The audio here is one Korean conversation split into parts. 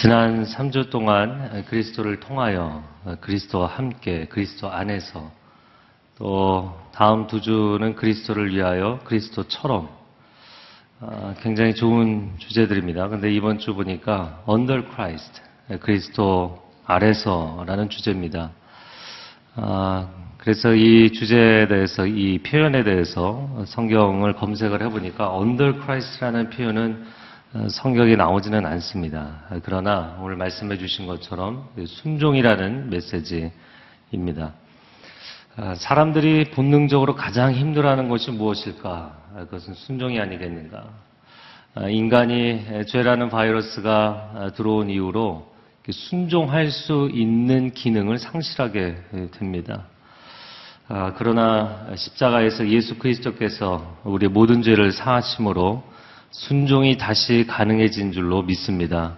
지난 3주 동안 그리스도를 통하여 그리스도와 함께 그리스도 안에서 또 다음 두 주는 그리스도를 위하여 그리스도처럼 아, 굉장히 좋은 주제들입니다. 근데 이번 주 보니까 Under Christ 그리스도 아래서라는 주제입니다. 아, 그래서 이 주제에 대해서 이 표현에 대해서 성경을 검색을 해보니까 Under Christ라는 표현은 어, 성경에 나오지는 않습니다. 그러나 오늘 말씀해 주신 것처럼 순종이라는 메시지입니다. 아, 사람들이 본능적으로 가장 힘들어하는 것이 무엇일까? 아, 그것은 순종이 아니겠는가? 아, 인간이 죄라는 바이러스가 들어온 이후로 순종할 수 있는 기능을 상실하게 됩니다. 그러나 십자가에서 예수 그리스도께서 우리의 모든 죄를 사하심으로 순종이 다시 가능해진 줄로 믿습니다.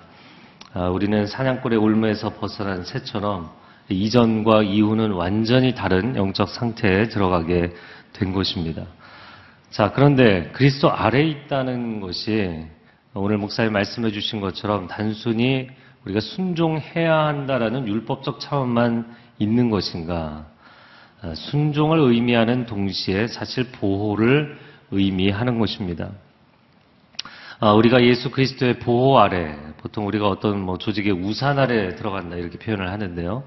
아, 우리는 사냥꾼의 울무에서 벗어난 새처럼 이전과 이후는 완전히 다른 영적 상태에 들어가게 된 것입니다. 자, 그런데 그리스도 아래에 있다는 것이 오늘 목사님 말씀해 주신 것처럼 단순히 우리가 순종해야 한다라는 율법적 차원만 있는 것인가? 아, 순종을 의미하는 동시에 사실 보호를 의미하는 것입니다. 아, 우리가 예수 그리스도의 보호 아래, 보통 우리가 어떤 뭐 조직의 우산 아래 들어간다 이렇게 표현을 하는데요.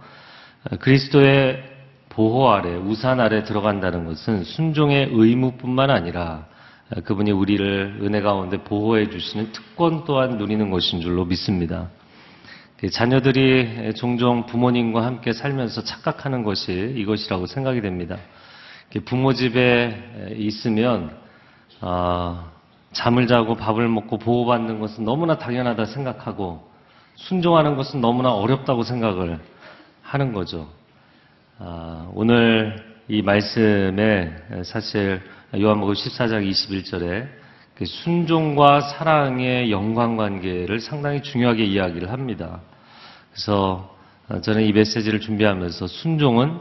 아, 그리스도의 보호 아래, 우산 아래 들어간다는 것은 순종의 의무뿐만 아니라 아, 그분이 우리를 은혜 가운데 보호해 주시는 특권 또한 누리는 것인 줄로 믿습니다. 그 자녀들이 종종 부모님과 함께 살면서 착각하는 것이 이것이라고 생각이 됩니다. 부모 집에 있으면 잠을 자고 밥을 먹고 보호받는 것은 너무나 당연하다 생각하고 순종하는 것은 너무나 어렵다고 생각을 하는 거죠. 아, 오늘 이 말씀에 사실 요한복음 14장 21절에 그 순종과 사랑의 연관관계를 상당히 중요하게 이야기를 합니다. 그래서 저는 이 메시지를 준비하면서 순종은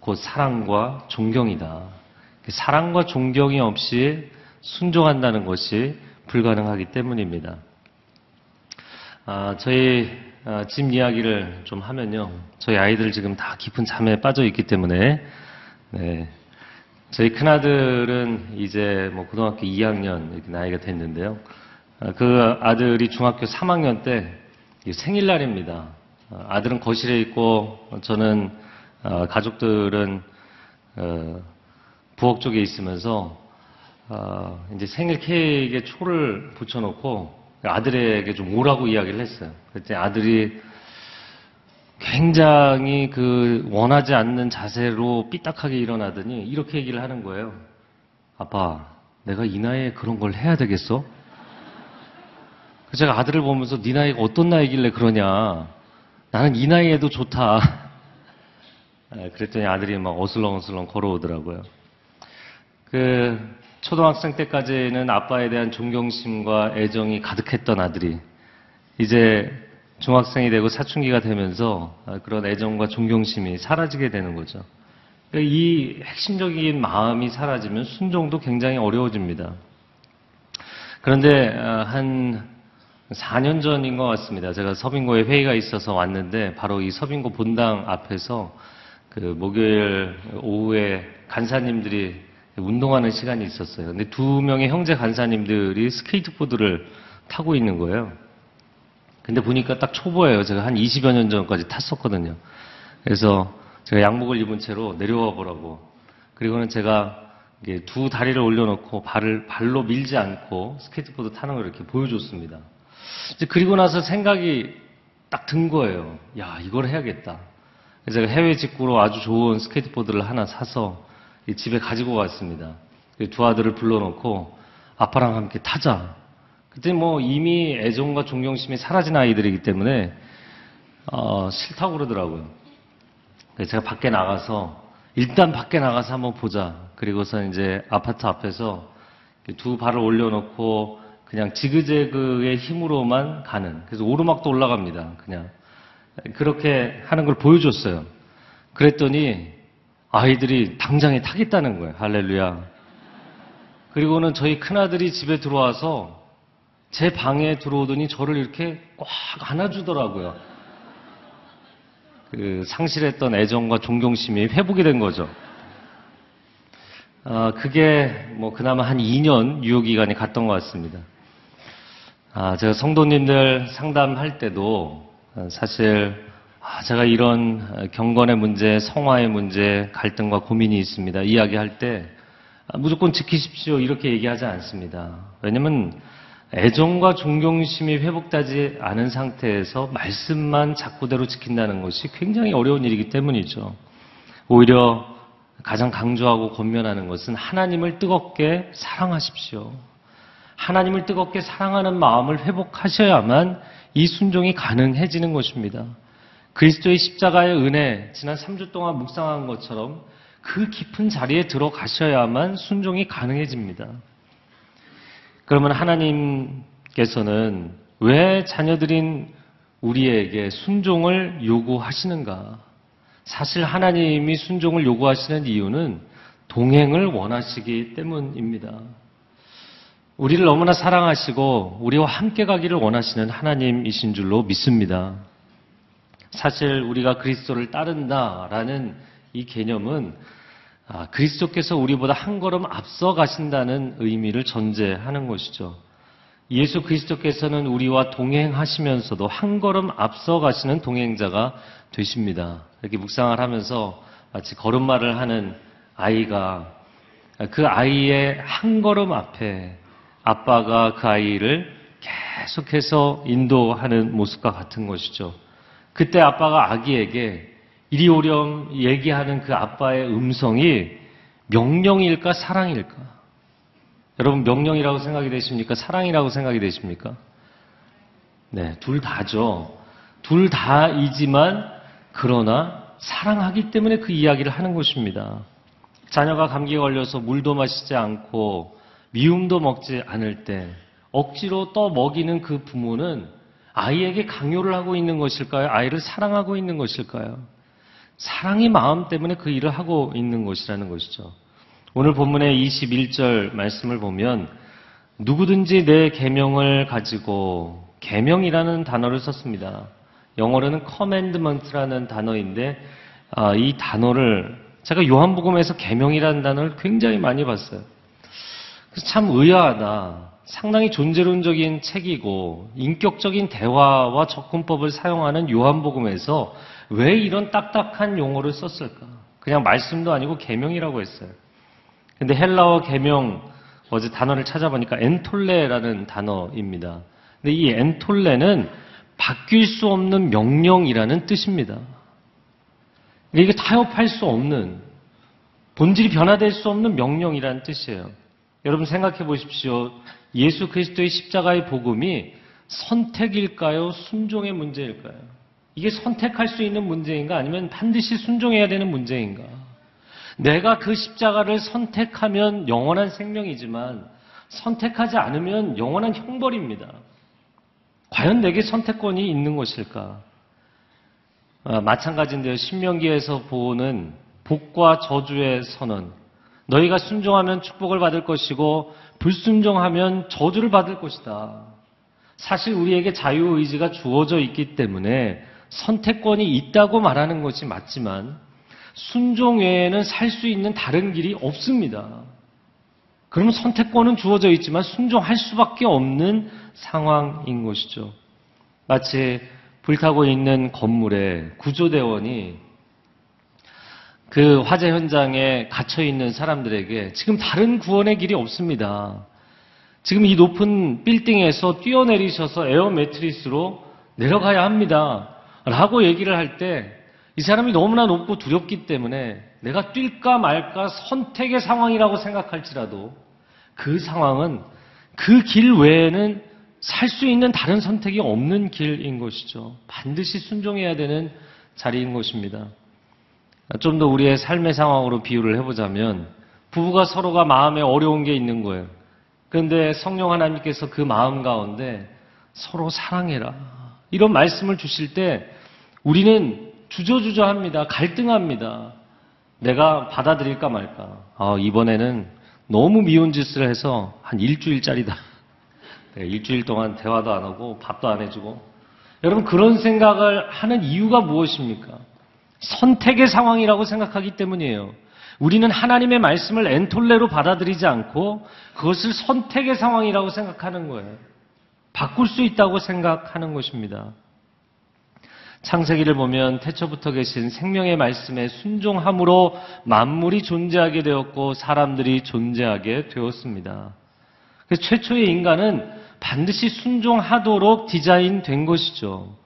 곧 사랑과 존경이다. 그 사랑과 존경이 없이 순종한다는 것이 불가능하기 때문입니다. 아, 저희 아, 집 이야기를 좀 하면요. 저희 아이들 지금 다 깊은 잠에 빠져 있기 때문에 네. 저희 큰아들은 이제 뭐 고등학교 2학년 이렇게 나이가 됐는데요. 아, 그 아들이 중학교 3학년 때 생일날입니다. 아, 아들은 거실에 있고 저는 아, 가족들은 어, 부엌 쪽에 있으면서 어, 이제 생일 케이크에 초를 붙여놓고 아들에게 좀 오라고 이야기를 했어요. 그때 아들이 굉장히 그 원하지 않는 자세로 삐딱하게 일어나더니 이렇게 얘기를 하는 거예요. 아빠, 내가 이 나이에 그런 걸 해야 되겠어? 제가 아들을 보면서 네 나이가 어떤 나이길래 그러냐. 나는 이 나이에도 좋다. 네, 그랬더니 아들이 막 어슬렁어슬렁 걸어오더라고요. 그 초등학생 때까지는 아빠에 대한 존경심과 애정이 가득했던 아들이 이제 중학생이 되고 사춘기가 되면서 그런 애정과 존경심이 사라지게 되는 거죠. 이 핵심적인 마음이 사라지면 순종도 굉장히 어려워집니다. 그런데 아, 한 4년 전인 것 같습니다. 제가 서빙고에 회의가 있어서 왔는데 바로 이 서빙고 본당 앞에서 그 목요일 오후에 간사님들이 운동하는 시간이 있었어요. 근데 두 명의 형제 간사님들이 스케이트보드를 타고 있는 거예요. 근데 보니까 딱 초보예요. 제가 한 20여 년 전까지 탔었거든요. 그래서 제가 양복을 입은 채로 내려와 보라고. 그리고는 제가 두 다리를 올려놓고 발을 발로 밀지 않고 스케이트보드 타는 걸 이렇게 보여줬습니다. 이제 그리고 나서 생각이 딱 든 거예요. 야, 이걸 해야겠다. 그래서 제가 해외 직구로 아주 좋은 스케이트보드를 하나 사서 집에 가지고 왔습니다. 그 두 아들을 불러놓고 아빠랑 함께 타자. 그때 뭐 이미 애정과 존경심이 사라진 아이들이기 때문에 어, 싫다고 그러더라고요. 제가 밖에 나가서 일단 밖에 나가서 한번 보자. 그리고서 이제 아파트 앞에서 두 발을 올려놓고 그냥 지그재그의 힘으로만 가는. 그래서 오르막도 올라갑니다. 그냥 그렇게 하는 걸 보여줬어요. 그랬더니 아이들이 당장에 타겠다는 거예요. 할렐루야. 그리고는 저희 큰아들이 집에 들어와서 제 방에 들어오더니 저를 이렇게 꽉 안아주더라고요. 그 상실했던 애정과 존경심이 회복이 된 거죠. 아, 그게 뭐 그나마 한 2년 유효 기간이 갔던 것 같습니다. 아, 제가 성도님들 상담할 때도 사실 아, 제가 이런 경건의 문제, 성화의 문제, 갈등과 고민이 있습니다. 이야기할 때 아, 무조건 지키십시오 이렇게 얘기하지 않습니다. 왜냐면 애정과 존경심이 회복되지 않은 상태에서 말씀만 자꾸대로 지킨다는 것이 굉장히 어려운 일이기 때문이죠. 오히려 가장 강조하고 권면하는 것은 하나님을 뜨겁게 사랑하십시오. 하나님을 뜨겁게 사랑하는 마음을 회복하셔야만 이 순종이 가능해지는 것입니다. 그리스도의 십자가의 은혜, 지난 3주 동안 묵상한 것처럼 그 깊은 자리에 들어가셔야만 순종이 가능해집니다. 그러면 하나님께서는 왜 자녀들인 우리에게 순종을 요구하시는가? 사실 하나님이 순종을 요구하시는 이유는 동행을 원하시기 때문입니다. 우리를 너무나 사랑하시고 우리와 함께 가기를 원하시는 하나님이신 줄로 믿습니다. 사실 우리가 그리스도를 따른다라는 이 개념은 아, 그리스도께서 우리보다 한 걸음 앞서 가신다는 의미를 전제하는 것이죠. 예수 그리스도께서는 우리와 동행하시면서도 한 걸음 앞서 가시는 동행자가 되십니다. 이렇게 묵상을 하면서 마치 걸음마를 하는 아이가 그 아이의 한 걸음 앞에 아빠가 그 아이를 계속해서 인도하는 모습과 같은 것이죠. 그때 아빠가 아기에게 이리 오렴 얘기하는 그 아빠의 음성이 명령일까 사랑일까? 여러분 명령이라고 생각이 되십니까? 사랑이라고 생각이 되십니까? 네, 둘 다죠. 둘 다이지만 그러나 사랑하기 때문에 그 이야기를 하는 것입니다. 자녀가 감기에 걸려서 물도 마시지 않고 미움도 먹지 않을 때 억지로 떠 먹이는 그 부모는 아이에게 강요를 하고 있는 것일까요? 아이를 사랑하고 있는 것일까요? 사랑이 마음 때문에 그 일을 하고 있는 것이라는 것이죠. 오늘 본문의 21절 말씀을 보면 누구든지 내 계명을 가지고 계명이라는 단어를 썼습니다. 영어로는 commandment라는 단어인데 아, 이 단어를 제가 요한복음에서 계명이라는 단어를 굉장히 많이 봤어요. 그래서 참 의아하다. 상당히 존재론적인 책이고 인격적인 대화와 접근법을 사용하는 요한복음에서 왜 이런 딱딱한 용어를 썼을까? 그냥 말씀도 아니고 계명이라고 했어요. 근데 헬라어 계명 어제 단어를 찾아보니까 엔톨레라는 단어입니다. 근데 이 엔톨레는 바뀔 수 없는 명령이라는 뜻입니다. 이게 타협할 수 없는 본질이 변화될 수 없는 명령이라는 뜻이에요. 여러분 생각해 보십시오. 예수 그리스도의 십자가의 복음이 선택일까요? 순종의 문제일까요? 이게 선택할 수 있는 문제인가? 아니면 반드시 순종해야 되는 문제인가? 내가 그 십자가를 선택하면 영원한 생명이지만 선택하지 않으면 영원한 형벌입니다. 과연 내게 선택권이 있는 것일까? 아, 마찬가지인데요. 신명기에서 보는 복과 저주의 선언. 너희가 순종하면 축복을 받을 것이고 불순종하면 저주를 받을 것이다. 사실 우리에게 자유의지가 주어져 있기 때문에 선택권이 있다고 말하는 것이 맞지만 순종 외에는 살 수 있는 다른 길이 없습니다. 그러면 선택권은 주어져 있지만 순종할 수밖에 없는 상황인 것이죠. 마치 불타고 있는 건물에 구조대원이 그 화재 현장에 갇혀 있는 사람들에게 지금 다른 구원의 길이 없습니다. 지금 이 높은 빌딩에서 뛰어내리셔서 에어 매트리스로 내려가야 합니다. 라고 얘기를 할 때 이 사람이 너무나 높고 두렵기 때문에 내가 뛸까 말까 선택의 상황이라고 생각할지라도 그 상황은 그 길 외에는 살 수 있는 다른 선택이 없는 길인 것이죠. 반드시 순종해야 되는 자리인 것입니다. 좀 더 우리의 삶의 상황으로 비유를 해보자면 부부가 서로가 마음에 어려운 게 있는 거예요. 그런데 성령 하나님께서 그 마음 가운데 서로 사랑해라. 이런 말씀을 주실 때 우리는 주저주저합니다. 갈등합니다. 내가 받아들일까 말까. 아, 이번에는 너무 미운 짓을 해서 한 일주일짜리다. 예, 일주일 동안 대화도 안 하고 밥도 안 해주고 여러분 그런 생각을 하는 이유가 무엇입니까? 선택의 상황이라고 생각하기 때문이에요. 우리는 하나님의 말씀을 엔톨레로 받아들이지 않고 그것을 선택의 상황이라고 생각하는 거예요. 바꿀 수 있다고 생각하는 것입니다. 창세기를 보면 태초부터 계신 생명의 말씀에 순종함으로 만물이 존재하게 되었고 사람들이 존재하게 되었습니다. 그래서 최초의 인간은 반드시 순종하도록 디자인된 것이죠.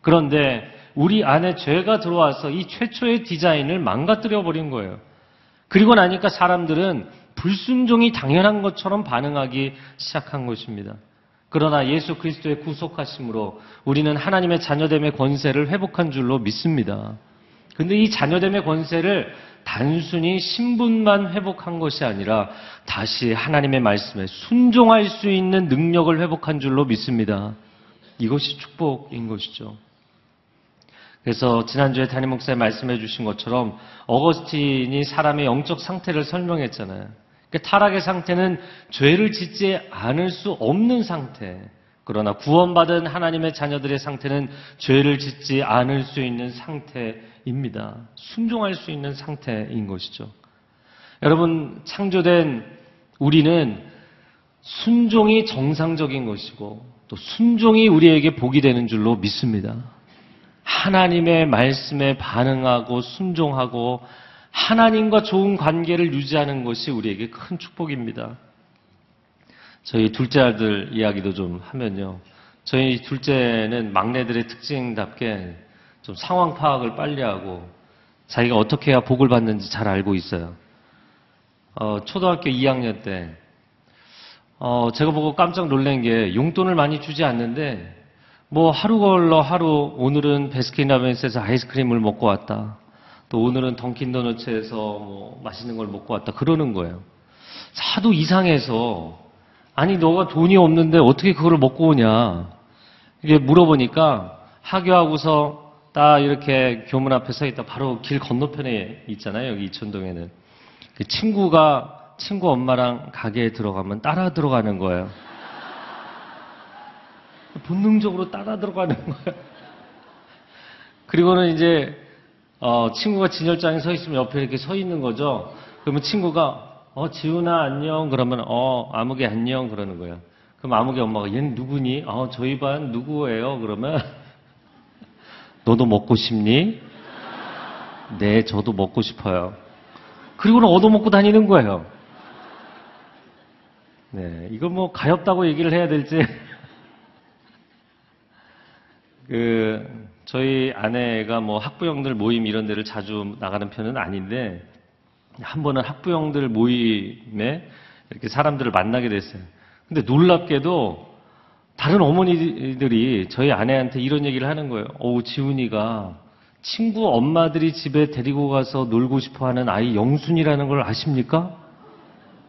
그런데 우리 안에 죄가 들어와서 이 최초의 디자인을 망가뜨려 버린 거예요. 그리고 나니까 사람들은 불순종이 당연한 것처럼 반응하기 시작한 것입니다. 그러나 예수 그리스도의 구속하심으로 우리는 하나님의 자녀됨의 권세를 회복한 줄로 믿습니다. 근데 이 자녀됨의 권세를 단순히 신분만 회복한 것이 아니라 다시 하나님의 말씀에 순종할 수 있는 능력을 회복한 줄로 믿습니다. 이것이 축복인 것이죠. 그래서 지난주에 담임 목사님 말씀해 주신 것처럼 어거스틴이 사람의 영적 상태를 설명했잖아요. 그러니까 타락의 상태는 죄를 짓지 않을 수 없는 상태. 그러나 구원받은 하나님의 자녀들의 상태는 죄를 짓지 않을 수 있는 상태입니다. 순종할 수 있는 상태인 것이죠. 여러분, 창조된 우리는 순종이 정상적인 것이고 또 순종이 우리에게 복이 되는 줄로 믿습니다. 하나님의 말씀에 반응하고 순종하고 하나님과 좋은 관계를 유지하는 것이 우리에게 큰 축복입니다. 저희 둘째 아들 이야기도 좀 하면요. 저희 둘째는 막내들의 특징답게 좀 상황 파악을 빨리 하고 자기가 어떻게 해야 복을 받는지 잘 알고 있어요. 어, 초등학교 2학년 때, 어, 제가 보고 깜짝 놀란 게 용돈을 많이 주지 않는데 뭐 하루 걸러 하루 오늘은 베스킨라빈스에서 아이스크림을 먹고 왔다. 또 오늘은 던킨도너츠에서 뭐 맛있는 걸 먹고 왔다. 그러는 거예요. 하도 이상해서 아니 너가 돈이 없는데 어떻게 그거를 먹고 오냐. 이게 물어보니까 하교하고서 딱 이렇게 교문 앞에 서 있다 바로 길 건너편에 있잖아요. 여기 이천동에는. 그 친구가 친구 엄마랑 가게에 들어가면 따라 들어가는 거예요. 본능적으로 따라 들어가는 거예요. 그리고는 이제 어, 친구가 진열장에 서 있으면 옆에 이렇게 서 있는 거죠. 그러면 친구가 어 지훈아 안녕 그러면 어 아무개 안녕 그러는 거예요. 그럼 아무개 엄마가 얘는 누구니? 어 저희 반 누구예요? 그러면 너도 먹고 싶니? 네 저도 먹고 싶어요. 그리고는 얻어먹고 다니는 거예요. 네 이거 뭐 가엽다고 얘기를 해야 될지 그 저희 아내가 뭐 학부형들 모임 이런 데를 자주 나가는 편은 아닌데 한 번은 학부형들 모임에 이렇게 사람들을 만나게 됐어요. 근데 놀랍게도 다른 어머니들이 저희 아내한테 이런 얘기를 하는 거예요. 어, 지훈이가 친구 엄마들이 집에 데리고 가서 놀고 싶어 하는 아이 영순이라는 걸 아십니까?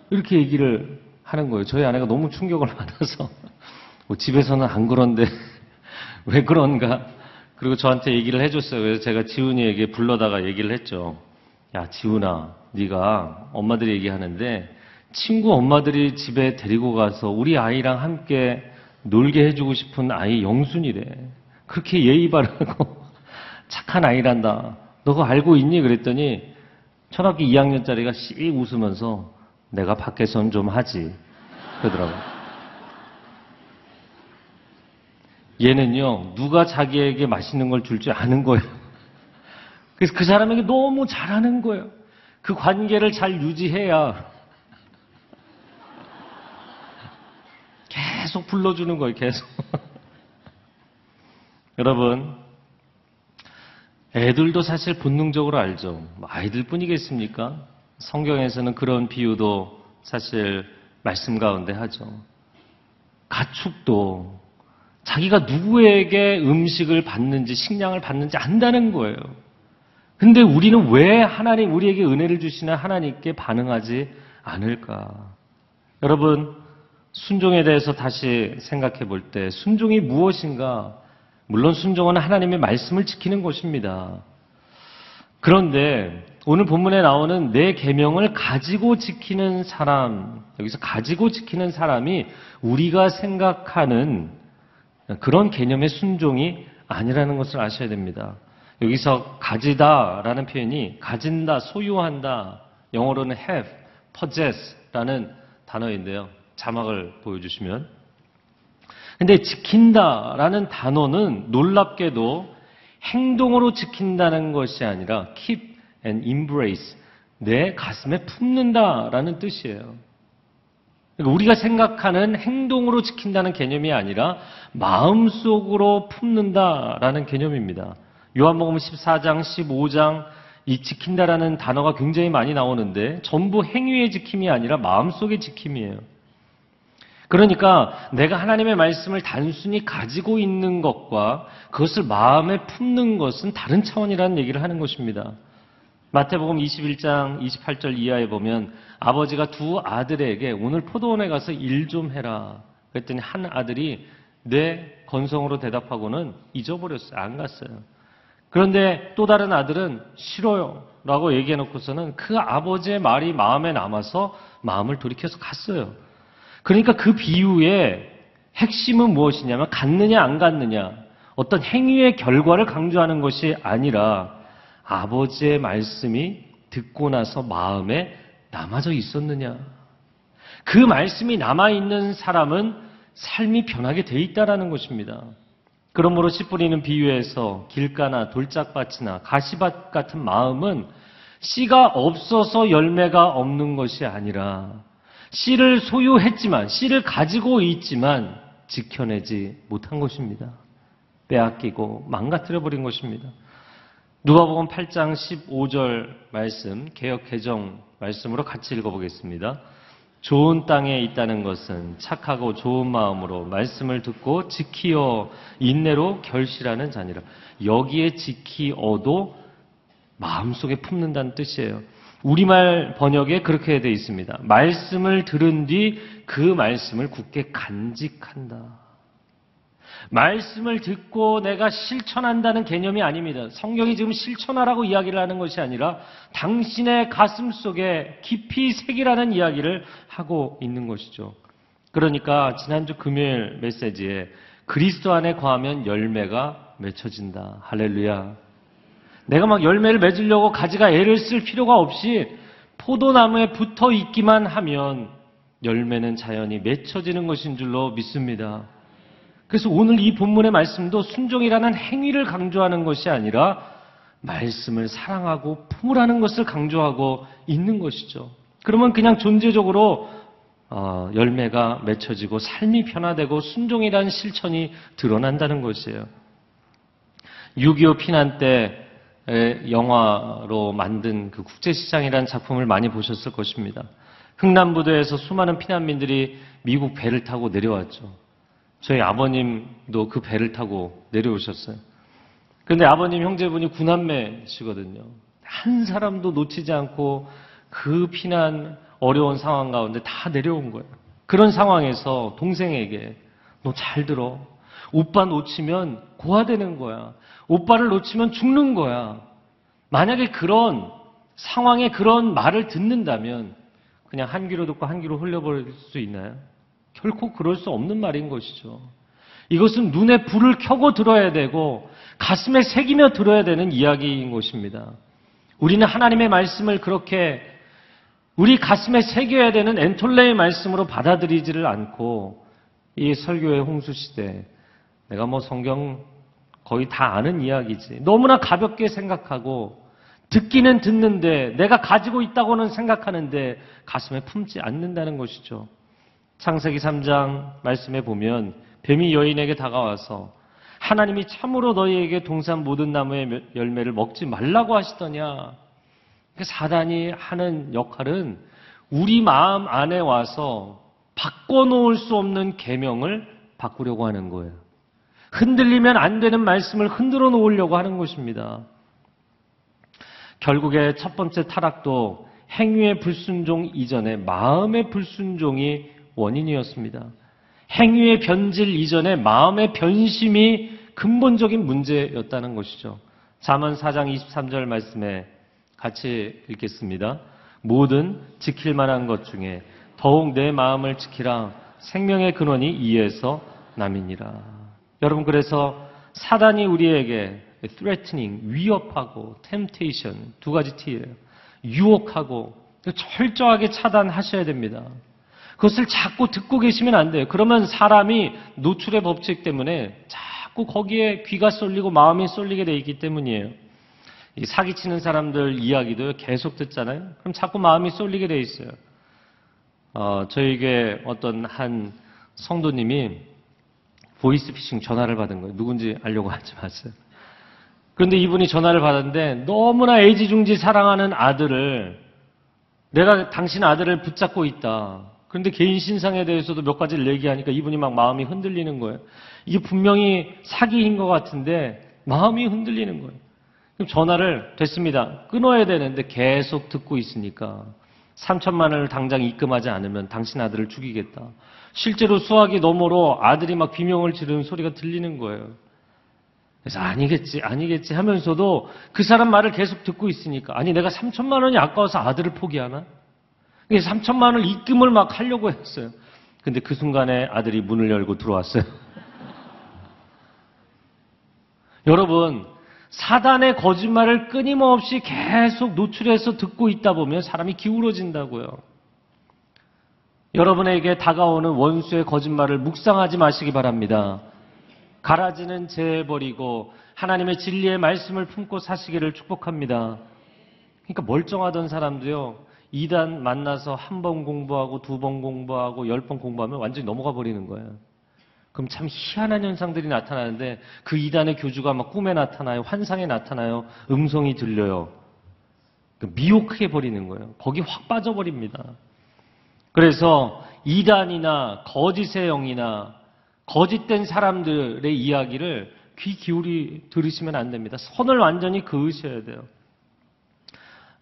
이렇게 얘기를 하는 거예요. 저희 아내가 너무 충격을 받아서 뭐 집에서는 안 그런데 왜 그런가? 그리고 저한테 얘기를 해줬어요. 그래서 제가 지훈이에게 불러다가 얘기를 했죠. 야, 지훈아, 네가 엄마들이 얘기하는데 친구 엄마들이 집에 데리고 가서 우리 아이랑 함께 놀게 해주고 싶은 아이 영순이래. 그렇게 예의 바르고 착한 아이란다. 너 그거 알고 있니? 그랬더니 초등학교 2학년짜리가 씩 웃으면서 내가 밖에선 좀 하지. 그러더라고요. 얘는요, 누가 자기에게 맛있는 걸 줄 줄 아는 거예요. 그래서 그 사람에게 너무 잘하는 거예요. 그 관계를 잘 유지해야 계속 불러주는 거예요, 계속. 여러분, 애들도 사실 본능적으로 알죠. 뭐 아이들 뿐이겠습니까? 성경에서는 그런 비유도 사실 말씀 가운데 하죠. 가축도 자기가 누구에게 음식을 받는지 식량을 받는지 안다는 거예요. 근데 우리는 왜 하나님 우리에게 은혜를 주시는 하나님께 반응하지 않을까? 여러분 순종에 대해서 다시 생각해 볼 때 순종이 무엇인가? 물론 순종은 하나님의 말씀을 지키는 것입니다. 그런데 오늘 본문에 나오는 내 계명을 가지고 지키는 사람, 여기서 가지고 지키는 사람이 우리가 생각하는 그런 개념의 순종이 아니라는 것을 아셔야 됩니다. 여기서 가지다라는 표현이 가진다, 소유한다, 영어로는 have, possess라는 단어인데요. 자막을 보여주시면. 근데 지킨다라는 단어는 놀랍게도 행동으로 지킨다는 것이 아니라 keep and embrace, 내 가슴에 품는다라는 뜻이에요. 그러니까 우리가 생각하는 행동으로 지킨다는 개념이 아니라 마음속으로 품는다라는 개념입니다. 요한복음 14장, 15장 이 지킨다라는 단어가 굉장히 많이 나오는데 전부 행위의 지킴이 아니라 마음속의 지킴이에요. 그러니까 내가 하나님의 말씀을 단순히 가지고 있는 것과 그것을 마음에 품는 것은 다른 차원이라는 얘기를 하는 것입니다. 마태복음 21장 28절 이하에 보면 아버지가 두 아들에게 오늘 포도원에 가서 일 좀 해라. 그랬더니 한 아들이 내 건성으로 대답하고는 잊어버렸어요. 안 갔어요. 그런데 또 다른 아들은 싫어요. 라고 얘기해 놓고서는 그 아버지의 말이 마음에 남아서 마음을 돌이켜서 갔어요. 그러니까 그 비유의 핵심은 무엇이냐면 갔느냐 안 갔느냐 어떤 행위의 결과를 강조하는 것이 아니라 아버지의 말씀이 듣고 나서 마음에 남아져 있었느냐. 그 말씀이 남아있는 사람은 삶이 변하게 돼 있다라는 것입니다. 그러므로 씨 뿌리는 비유에서 길가나 돌짝밭이나 가시밭 같은 마음은 씨가 없어서 열매가 없는 것이 아니라 씨를 소유했지만 씨를 가지고 있지만 지켜내지 못한 것입니다. 빼앗기고 망가뜨려 버린 것입니다. 누가복음 8장 15절 말씀 개역 개정 말씀으로 같이 읽어보겠습니다. 좋은 땅에 있다는 것은 착하고 좋은 마음으로 말씀을 듣고 지키어 인내로 결실하는 자니라. 여기에 지키어도 마음속에 품는다는 뜻이에요. 우리말 번역에 그렇게 되어 있습니다. 말씀을 들은 뒤 그 말씀을 굳게 간직한다. 말씀을 듣고 내가 실천한다는 개념이 아닙니다. 성경이 지금 실천하라고 이야기를 하는 것이 아니라 당신의 가슴 속에 깊이 새기라는 이야기를 하고 있는 것이죠. 그러니까 지난주 금요일 메시지에 그리스도 안에 거하면 열매가 맺혀진다. 할렐루야. 내가 막 열매를 맺으려고 가지가 애를 쓸 필요가 없이 포도나무에 붙어 있기만 하면 열매는 자연히 맺혀지는 것인 줄로 믿습니다. 그래서 오늘 이 본문의 말씀도 순종이라는 행위를 강조하는 것이 아니라 말씀을 사랑하고 품으라는 것을 강조하고 있는 것이죠. 그러면 그냥 존재적으로 어, 열매가 맺혀지고 삶이 변화되고 순종이라는 실천이 드러난다는 것이에요. 6.25 피난 때 영화로 만든 그 국제시장이라는 작품을 많이 보셨을 것입니다. 흥남부도에서 수많은 피난민들이 미국 배를 타고 내려왔죠. 저희 아버님도 그 배를 타고 내려오셨어요. 그런데 아버님 형제분이 구남매시거든요. 한 사람도 놓치지 않고 그 피난 어려운 상황 가운데 다 내려온 거예요. 그런 상황에서 동생에게 너 잘 들어. 오빠 놓치면 고아되는 거야. 오빠를 놓치면 죽는 거야. 만약에 그런 상황에 그런 말을 듣는다면 그냥 한 귀로 듣고 한 귀로 흘려버릴 수 있나요? 결코 그럴 수 없는 말인 것이죠. 이것은 눈에 불을 켜고 들어야 되고 가슴에 새기며 들어야 되는 이야기인 것입니다. 우리는 하나님의 말씀을 그렇게 우리 가슴에 새겨야 되는 엔톨레의 말씀으로 받아들이지를 않고 이 설교의 홍수 시대 내가 뭐 성경 거의 다 아는 이야기지. 너무나 가볍게 생각하고 듣기는 듣는데 내가 가지고 있다고는 생각하는데 가슴에 품지 않는다는 것이죠. 창세기 3장 말씀에 보면 뱀이 여인에게 다가와서 하나님이 참으로 너희에게 동산 모든 나무의 열매를 먹지 말라고 하시더냐. 사단이 하는 역할은 우리 마음 안에 와서 바꿔놓을 수 없는 계명을 바꾸려고 하는 거예요. 흔들리면 안 되는 말씀을 흔들어 놓으려고 하는 것입니다. 결국에 첫 번째 타락도 행위의 불순종 이전에 마음의 불순종이 원인이었습니다. 행위의 변질 이전에 마음의 변심이 근본적인 문제였다는 것이죠. 잠언 4장 23절 말씀에 같이 읽겠습니다. 모든 지킬 만한 것 중에 더욱 내 마음을 지키라 생명의 근원이 이에서 남이니라. 여러분 그래서 사단이 우리에게 threatening 위협하고 temptation 두 가지 T예요. 유혹하고 철저하게 차단하셔야 됩니다. 그것을 자꾸 듣고 계시면 안 돼요. 그러면 사람이 노출의 법칙 때문에 자꾸 거기에 귀가 쏠리고 마음이 쏠리게 돼 있기 때문이에요. 이 사기치는 사람들 이야기도 계속 듣잖아요. 그럼 자꾸 마음이 쏠리게 돼 있어요. 어, 저에게 어떤 한 성도님이 보이스피싱 전화를 받은 거예요. 누군지 알려고 하지 마세요. 그런데 이분이 전화를 받았는데 너무나 애지중지 사랑하는 아들을 내가 당신 아들을 붙잡고 있다. 그런데 개인 신상에 대해서도 몇 가지를 얘기하니까 이분이 막 마음이 흔들리는 거예요. 이게 분명히 사기인 것 같은데 마음이 흔들리는 거예요. 그럼 전화를 됐습니다. 끊어야 되는데 계속 듣고 있으니까 3천만 원을 당장 입금하지 않으면 당신 아들을 죽이겠다. 실제로 수학이 너머로 아들이 막 비명을 지르는 소리가 들리는 거예요. 그래서 아니겠지, 아니겠지 하면서도 그 사람 말을 계속 듣고 있으니까 아니 내가 3천만 원이 아까워서 아들을 포기하나? 3천만 원을 입금을 막 하려고 했어요. 근데 그 순간에 아들이 문을 열고 들어왔어요. 여러분, 사단의 거짓말을 끊임없이 계속 노출해서 듣고 있다 보면 사람이 기울어진다고요. 여러분에게 다가오는 원수의 거짓말을 묵상하지 마시기 바랍니다. 가라지는 재버리고 하나님의 진리의 말씀을 품고 사시기를 축복합니다. 그러니까 멀쩡하던 사람도요, 이단 만나서 한 번 공부하고 두 번 공부하고 열 번 공부하면 완전히 넘어가 버리는 거예요. 그럼 참 희한한 현상들이 나타나는데 그 이단의 교주가 막 꿈에 나타나요. 환상에 나타나요. 음성이 들려요. 그 미혹해 버리는 거예요. 거기 확 빠져버립니다. 그래서 이단이나 거짓의 영이나 거짓된 사람들의 이야기를 귀 기울이 들으시면 안 됩니다. 선을 완전히 그으셔야 돼요.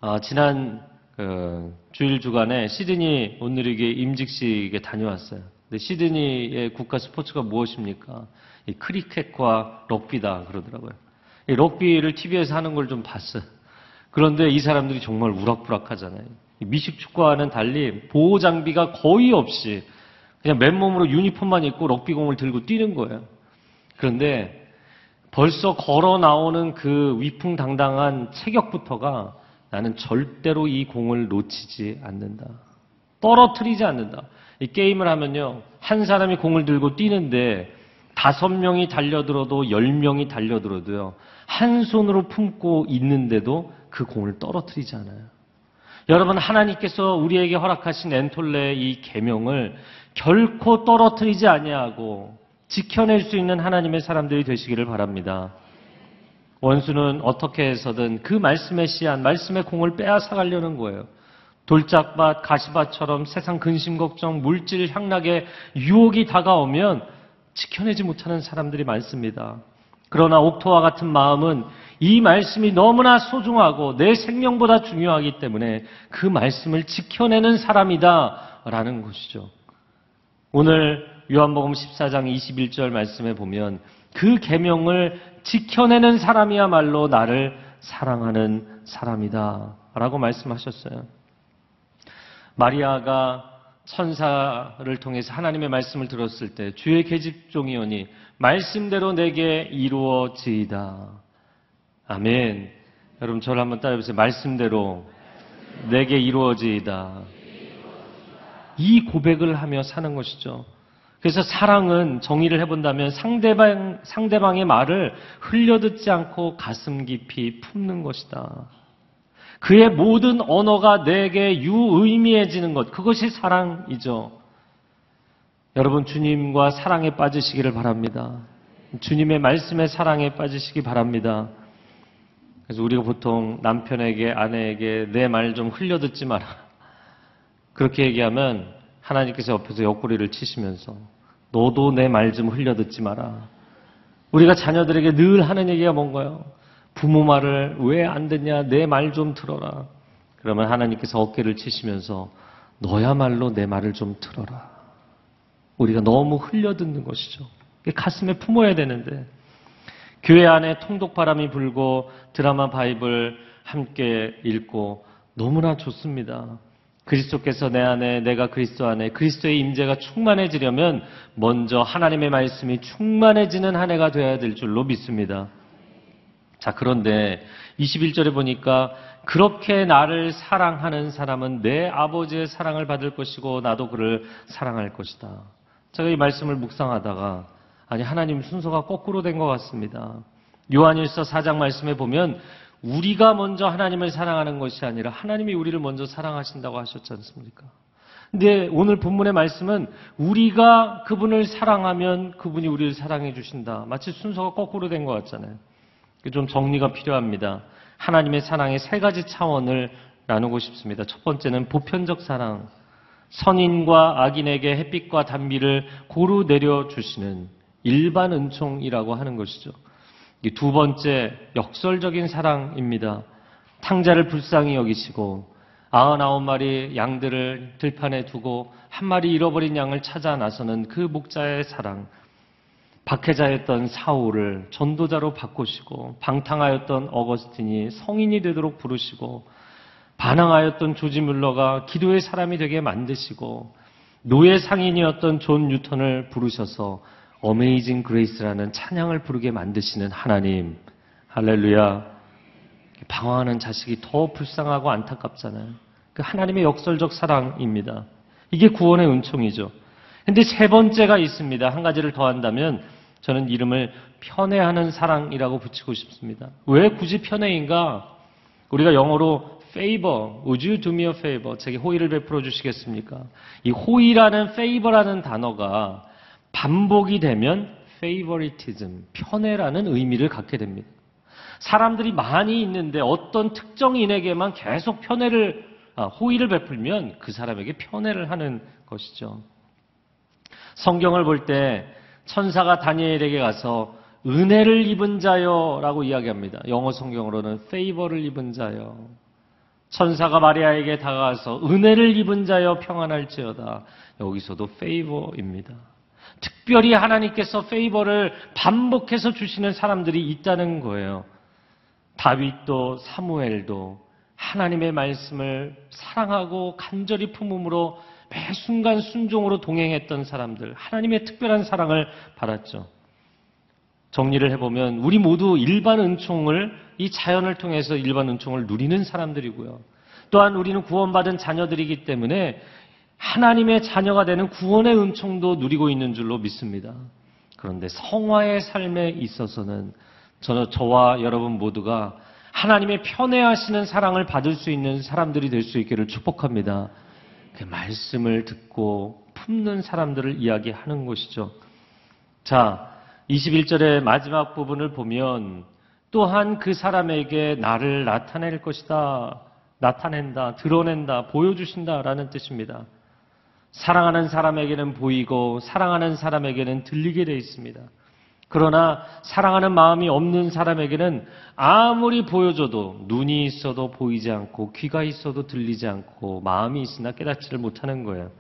아, 지난 그 주일 주간에 시드니 온누리교회 임직식에 다녀왔어요. 근데 시드니의 국가 스포츠가 무엇입니까? 이 크리켓과 럭비다 그러더라고요. 이 럭비를 TV에서 하는 걸 좀 봤어요. 그런데 이 사람들이 정말 우락부락하잖아요. 미식 축구와는 달리 보호 장비가 거의 없이 그냥 맨몸으로 유니폼만 입고 럭비공을 들고 뛰는 거예요. 그런데 벌써 걸어 나오는 그 위풍당당한 체격부터가 나는 절대로 이 공을 놓치지 않는다. 떨어뜨리지 않는다. 이 게임을 하면요. 한 사람이 공을 들고 뛰는데 다섯 명이 달려들어도 열 명이 달려들어도요. 한 손으로 품고 있는데도 그 공을 떨어뜨리지 않아요. 여러분 하나님께서 우리에게 허락하신 엔톨레의 이 계명을 결코 떨어뜨리지 아니하고 지켜낼 수 있는 하나님의 사람들이 되시기를 바랍니다. 원수는 어떻게 해서든 그 말씀의 씨앗, 말씀의 공을 빼앗아 가려는 거예요. 돌짝밭, 가시밭처럼 세상 근심 걱정, 물질 향락의 유혹이 다가오면 지켜내지 못하는 사람들이 많습니다. 그러나 옥토와 같은 마음은 이 말씀이 너무나 소중하고 내 생명보다 중요하기 때문에 그 말씀을 지켜내는 사람이다 라는 것이죠. 오늘 요한복음 14장 21절 말씀에 보면 그 계명을 지켜내는 사람이야말로 나를 사랑하는 사람이다. 라고 말씀하셨어요. 마리아가 천사를 통해서 하나님의 말씀을 들었을 때 주의 계집종이오니 말씀대로 내게 이루어지이다. 아멘. 여러분 저를 한번 따라해보세요. 말씀대로 내게 이루어지이다. 이 고백을 하며 사는 것이죠. 그래서 사랑은 정의를 해본다면 상대방, 상대방의 말을 흘려듣지 않고 가슴 깊이 품는 것이다. 그의 모든 언어가 내게 유의미해지는 것, 그것이 사랑이죠. 여러분, 주님과 사랑에 빠지시기를 바랍니다. 주님의 말씀에 사랑에 빠지시기 바랍니다. 그래서 우리가 보통 남편에게, 아내에게 내 말 좀 흘려듣지 마라. 그렇게 얘기하면 하나님께서 옆에서 옆구리를 치시면서 너도 내 말 좀 흘려 듣지 마라. 우리가 자녀들에게 늘 하는 얘기가 뭔가요? 부모 말을 왜 안 듣냐? 내 말 좀 들어라. 그러면 하나님께서 어깨를 치시면서 너야말로 내 말을 좀 들어라. 우리가 너무 흘려 듣는 것이죠. 가슴에 품어야 되는데 교회 안에 통독바람이 불고 드라마 바이블 함께 읽고 너무나 좋습니다. 그리스도께서 내 안에 내가 그리스도 안에 그리스도의 임재가 충만해지려면 먼저 하나님의 말씀이 충만해지는 한 해가 되어야 될 줄로 믿습니다. 자, 그런데 21절에 보니까 그렇게 나를 사랑하는 사람은 내 아버지의 사랑을 받을 것이고 나도 그를 사랑할 것이다. 제가 이 말씀을 묵상하다가 아니 하나님 순서가 거꾸로 된 것 같습니다. 요한일서 4장 말씀에 보면 우리가 먼저 하나님을 사랑하는 것이 아니라 하나님이 우리를 먼저 사랑하신다고 하셨지 않습니까? 근데 오늘 본문의 말씀은 우리가 그분을 사랑하면 그분이 우리를 사랑해 주신다. 마치 순서가 거꾸로 된 것 같잖아요. 좀 정리가 필요합니다. 하나님의 사랑의 세 가지 차원을 나누고 싶습니다. 첫 번째는 보편적 사랑. 선인과 악인에게 햇빛과 단비를 고루 내려주시는 일반 은총이라고 하는 것이죠. 두 번째, 역설적인 사랑입니다. 탕자를 불쌍히 여기시고, 아흔아홉 마리 양들을 들판에 두고 한 마리 잃어버린 양을 찾아 나서는 그 목자의 사랑. 박해자였던 사울을 전도자로 바꾸시고, 방탕하였던 어거스틴이 성인이 되도록 부르시고, 반항하였던 조지 뮬러가 기도의 사람이 되게 만드시고, 노예 상인이었던 존 뉴턴을 부르셔서 Amazing Grace라는 찬양을 부르게 만드시는 하나님. 할렐루야. 방황하는 자식이 더 불쌍하고 안타깝잖아요. 그 하나님의 역설적 사랑입니다. 이게 구원의 은총이죠. 근데 세 번째가 있습니다. 한 가지를 더 한다면 저는 이름을 편애하는 사랑이라고 붙이고 싶습니다. 왜 굳이 편애인가? 우리가 영어로 favor, would you do me a favor? 제게 호의를 베풀어 주시겠습니까? 이 호의라는 favor라는 단어가 반복이 되면 favoritism, 편애라는 의미를 갖게 됩니다. 사람들이 많이 있는데 어떤 특정인에게만 계속 편애를, 아, 호의를 베풀면 그 사람에게 편애를 하는 것이죠. 성경을 볼 때 천사가 다니엘에게 가서 은혜를 입은 자여라고 이야기합니다. 영어 성경으로는 favor를 입은 자여. 천사가 마리아에게 다가가서 은혜를 입은 자여 평안할지어다. 여기서도 favor입니다. 특별히 하나님께서 페이버를 반복해서 주시는 사람들이 있다는 거예요. 다윗도 사무엘도 하나님의 말씀을 사랑하고 간절히 품음으로 매 순간 순종으로 동행했던 사람들, 하나님의 특별한 사랑을 받았죠. 정리를 해보면 우리 모두 일반 은총을 이 자연을 통해서 일반 은총을 누리는 사람들이고요. 또한 우리는 구원받은 자녀들이기 때문에 하나님의 자녀가 되는 구원의 은총도 누리고 있는 줄로 믿습니다. 그런데 성화의 삶에 있어서는 저, 저와 여러분 모두가 하나님의 편애하시는 사랑을 받을 수 있는 사람들이 될 수 있기를 축복합니다. 그 말씀을 듣고 품는 사람들을 이야기하는 것이죠. 자, 21절의 마지막 부분을 보면 또한 그 사람에게 나를 나타낼 것이다. 나타낸다, 드러낸다, 보여주신다라는 뜻입니다. 사랑하는 사람에게는 보이고 사랑하는 사람에게는 들리게 되어 있습니다. 그러나 사랑하는 마음이 없는 사람에게는 아무리 보여줘도 눈이 있어도 보이지 않고 귀가 있어도 들리지 않고 마음이 있으나 깨닫지를 못하는 거예요.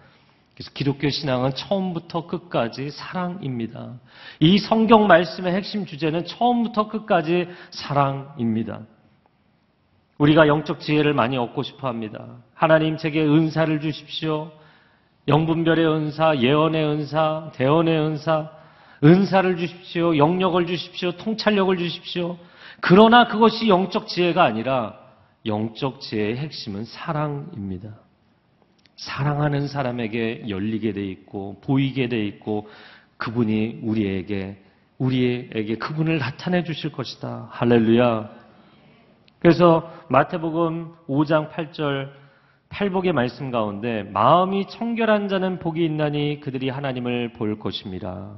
그래서 기독교 신앙은 처음부터 끝까지 사랑입니다. 이 성경 말씀의 핵심 주제는 처음부터 끝까지 사랑입니다. 우리가 영적 지혜를 많이 얻고 싶어 합니다. 하나님 제게 은사를 주십시오. 영분별의 은사, 예언의 은사, 대언의 은사, 은사를 주십시오. 영역을 주십시오. 통찰력을 주십시오. 그러나 그것이 영적 지혜가 아니라 영적 지혜의 핵심은 사랑입니다. 사랑하는 사람에게 열리게 돼 있고 보이게 돼 있고 그분이 우리에게 우리에게 그분을 나타내 주실 것이다. 할렐루야. 그래서 마태복음 5장 8절 팔복의 말씀 가운데 마음이 청결한 자는 복이 있나니 그들이 하나님을 볼 것입니다.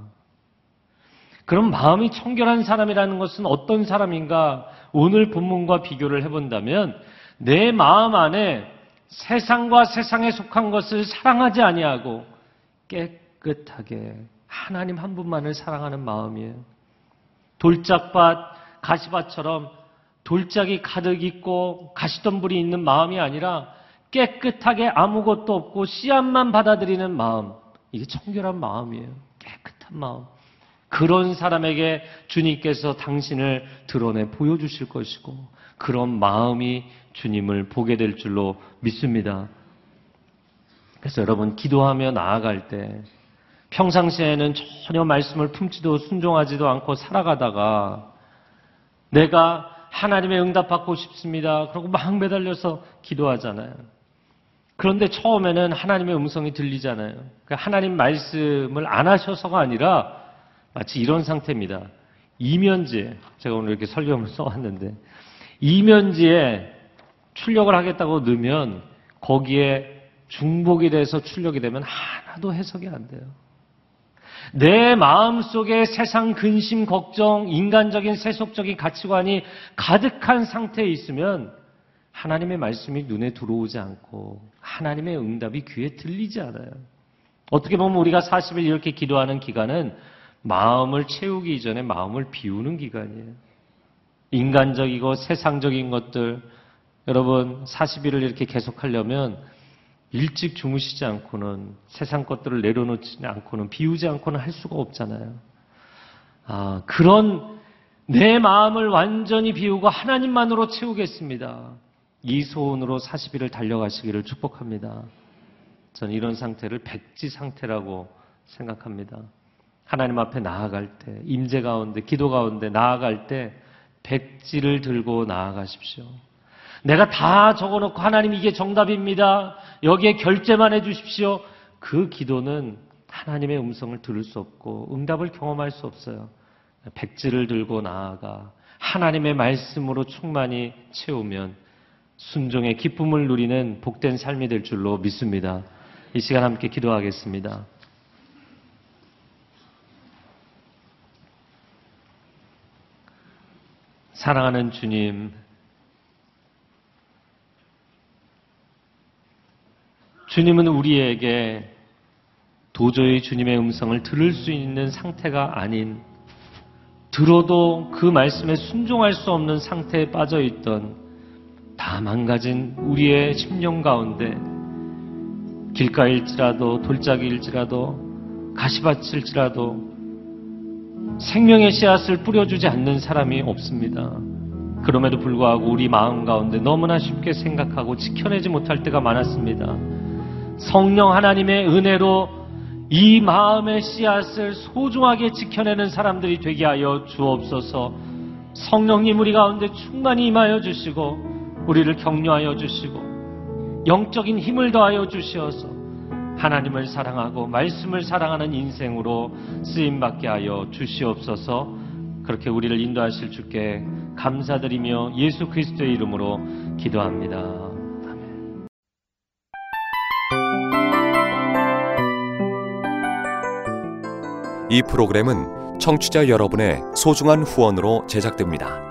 그럼 마음이 청결한 사람이라는 것은 어떤 사람인가? 오늘 본문과 비교를 해본다면 내 마음 안에 세상과 세상에 속한 것을 사랑하지 아니하고 깨끗하게 하나님 한 분만을 사랑하는 마음이에요. 돌짝밭, 가시밭처럼 돌짝이 가득 있고 가시덤불이 있는 마음이 아니라 깨끗하게 아무것도 없고 씨앗만 받아들이는 마음. 이게 청결한 마음이에요. 깨끗한 마음. 그런 사람에게 주님께서 당신을 드러내 보여주실 것이고 그런 마음이 주님을 보게 될 줄로 믿습니다. 그래서 여러분 기도하며 나아갈 때 평상시에는 전혀 말씀을 품지도 순종하지도 않고 살아가다가 내가 하나님의 응답받고 싶습니다. 그러고 막 매달려서 기도하잖아요. 그런데 처음에는 하나님의 음성이 들리잖아요. 그러니까 하나님 말씀을 안 하셔서가 아니라 마치 이런 상태입니다. 이면지에, 제가 오늘 이렇게 설교문을 써왔는데, 이면지에 출력을 하겠다고 넣으면 거기에 중복이 돼서 출력이 되면 하나도 해석이 안 돼요. 내 마음 속에 세상 근심, 걱정, 인간적인 세속적인 가치관이 가득한 상태에 있으면 하나님의 말씀이 눈에 들어오지 않고 하나님의 응답이 귀에 들리지 않아요. 어떻게 보면 우리가 40일 이렇게 기도하는 기간은 마음을 채우기 이전에 마음을 비우는 기간이에요. 인간적이고 세상적인 것들, 여러분 40일을 이렇게 계속하려면 일찍 주무시지 않고는 세상 것들을 내려놓지 않고는 비우지 않고는 할 수가 없잖아요. 아, 그런 내 마음을 완전히 비우고 하나님만으로 채우겠습니다. 이 소원으로 40일을 달려가시기를 축복합니다. 저는 이런 상태를 백지 상태라고 생각합니다. 하나님 앞에 나아갈 때, 임재 가운데, 기도 가운데 나아갈 때 백지를 들고 나아가십시오. 내가 다 적어놓고 하나님 이게 정답입니다. 여기에 결제만 해주십시오. 그 기도는 하나님의 음성을 들을 수 없고 응답을 경험할 수 없어요. 백지를 들고 나아가 하나님의 말씀으로 충만히 채우면 순종의 기쁨을 누리는 복된 삶이 될 줄로 믿습니다. 이 시간 함께 기도하겠습니다. 사랑하는 주님, 주님은 우리에게 도저히 주님의 음성을 들을 수 있는 상태가 아닌 들어도 그 말씀에 순종할 수 없는 상태에 빠져 있던 다 망가진 우리의 심령 가운데 길가일지라도 돌짝이일지라도 가시밭일지라도 생명의 씨앗을 뿌려주지 않는 사람이 없습니다. 그럼에도 불구하고 우리 마음 가운데 너무나 쉽게 생각하고 지켜내지 못할 때가 많았습니다. 성령 하나님의 은혜로 이 마음의 씨앗을 소중하게 지켜내는 사람들이 되게 하여 주옵소서 성령님 우리 가운데 충만히 임하여 주시고 우리를 격려하여 주시고 영적인 힘을 더하여 주시어서 하나님을 사랑하고 말씀을 사랑하는 인생으로 쓰임 받게 하여 주시옵소서 그렇게 우리를 인도하실 주께 감사드리며 예수 그리스도의 이름으로 기도합니다. 이 프로그램은 청취자 여러분의 소중한 후원으로 제작됩니다.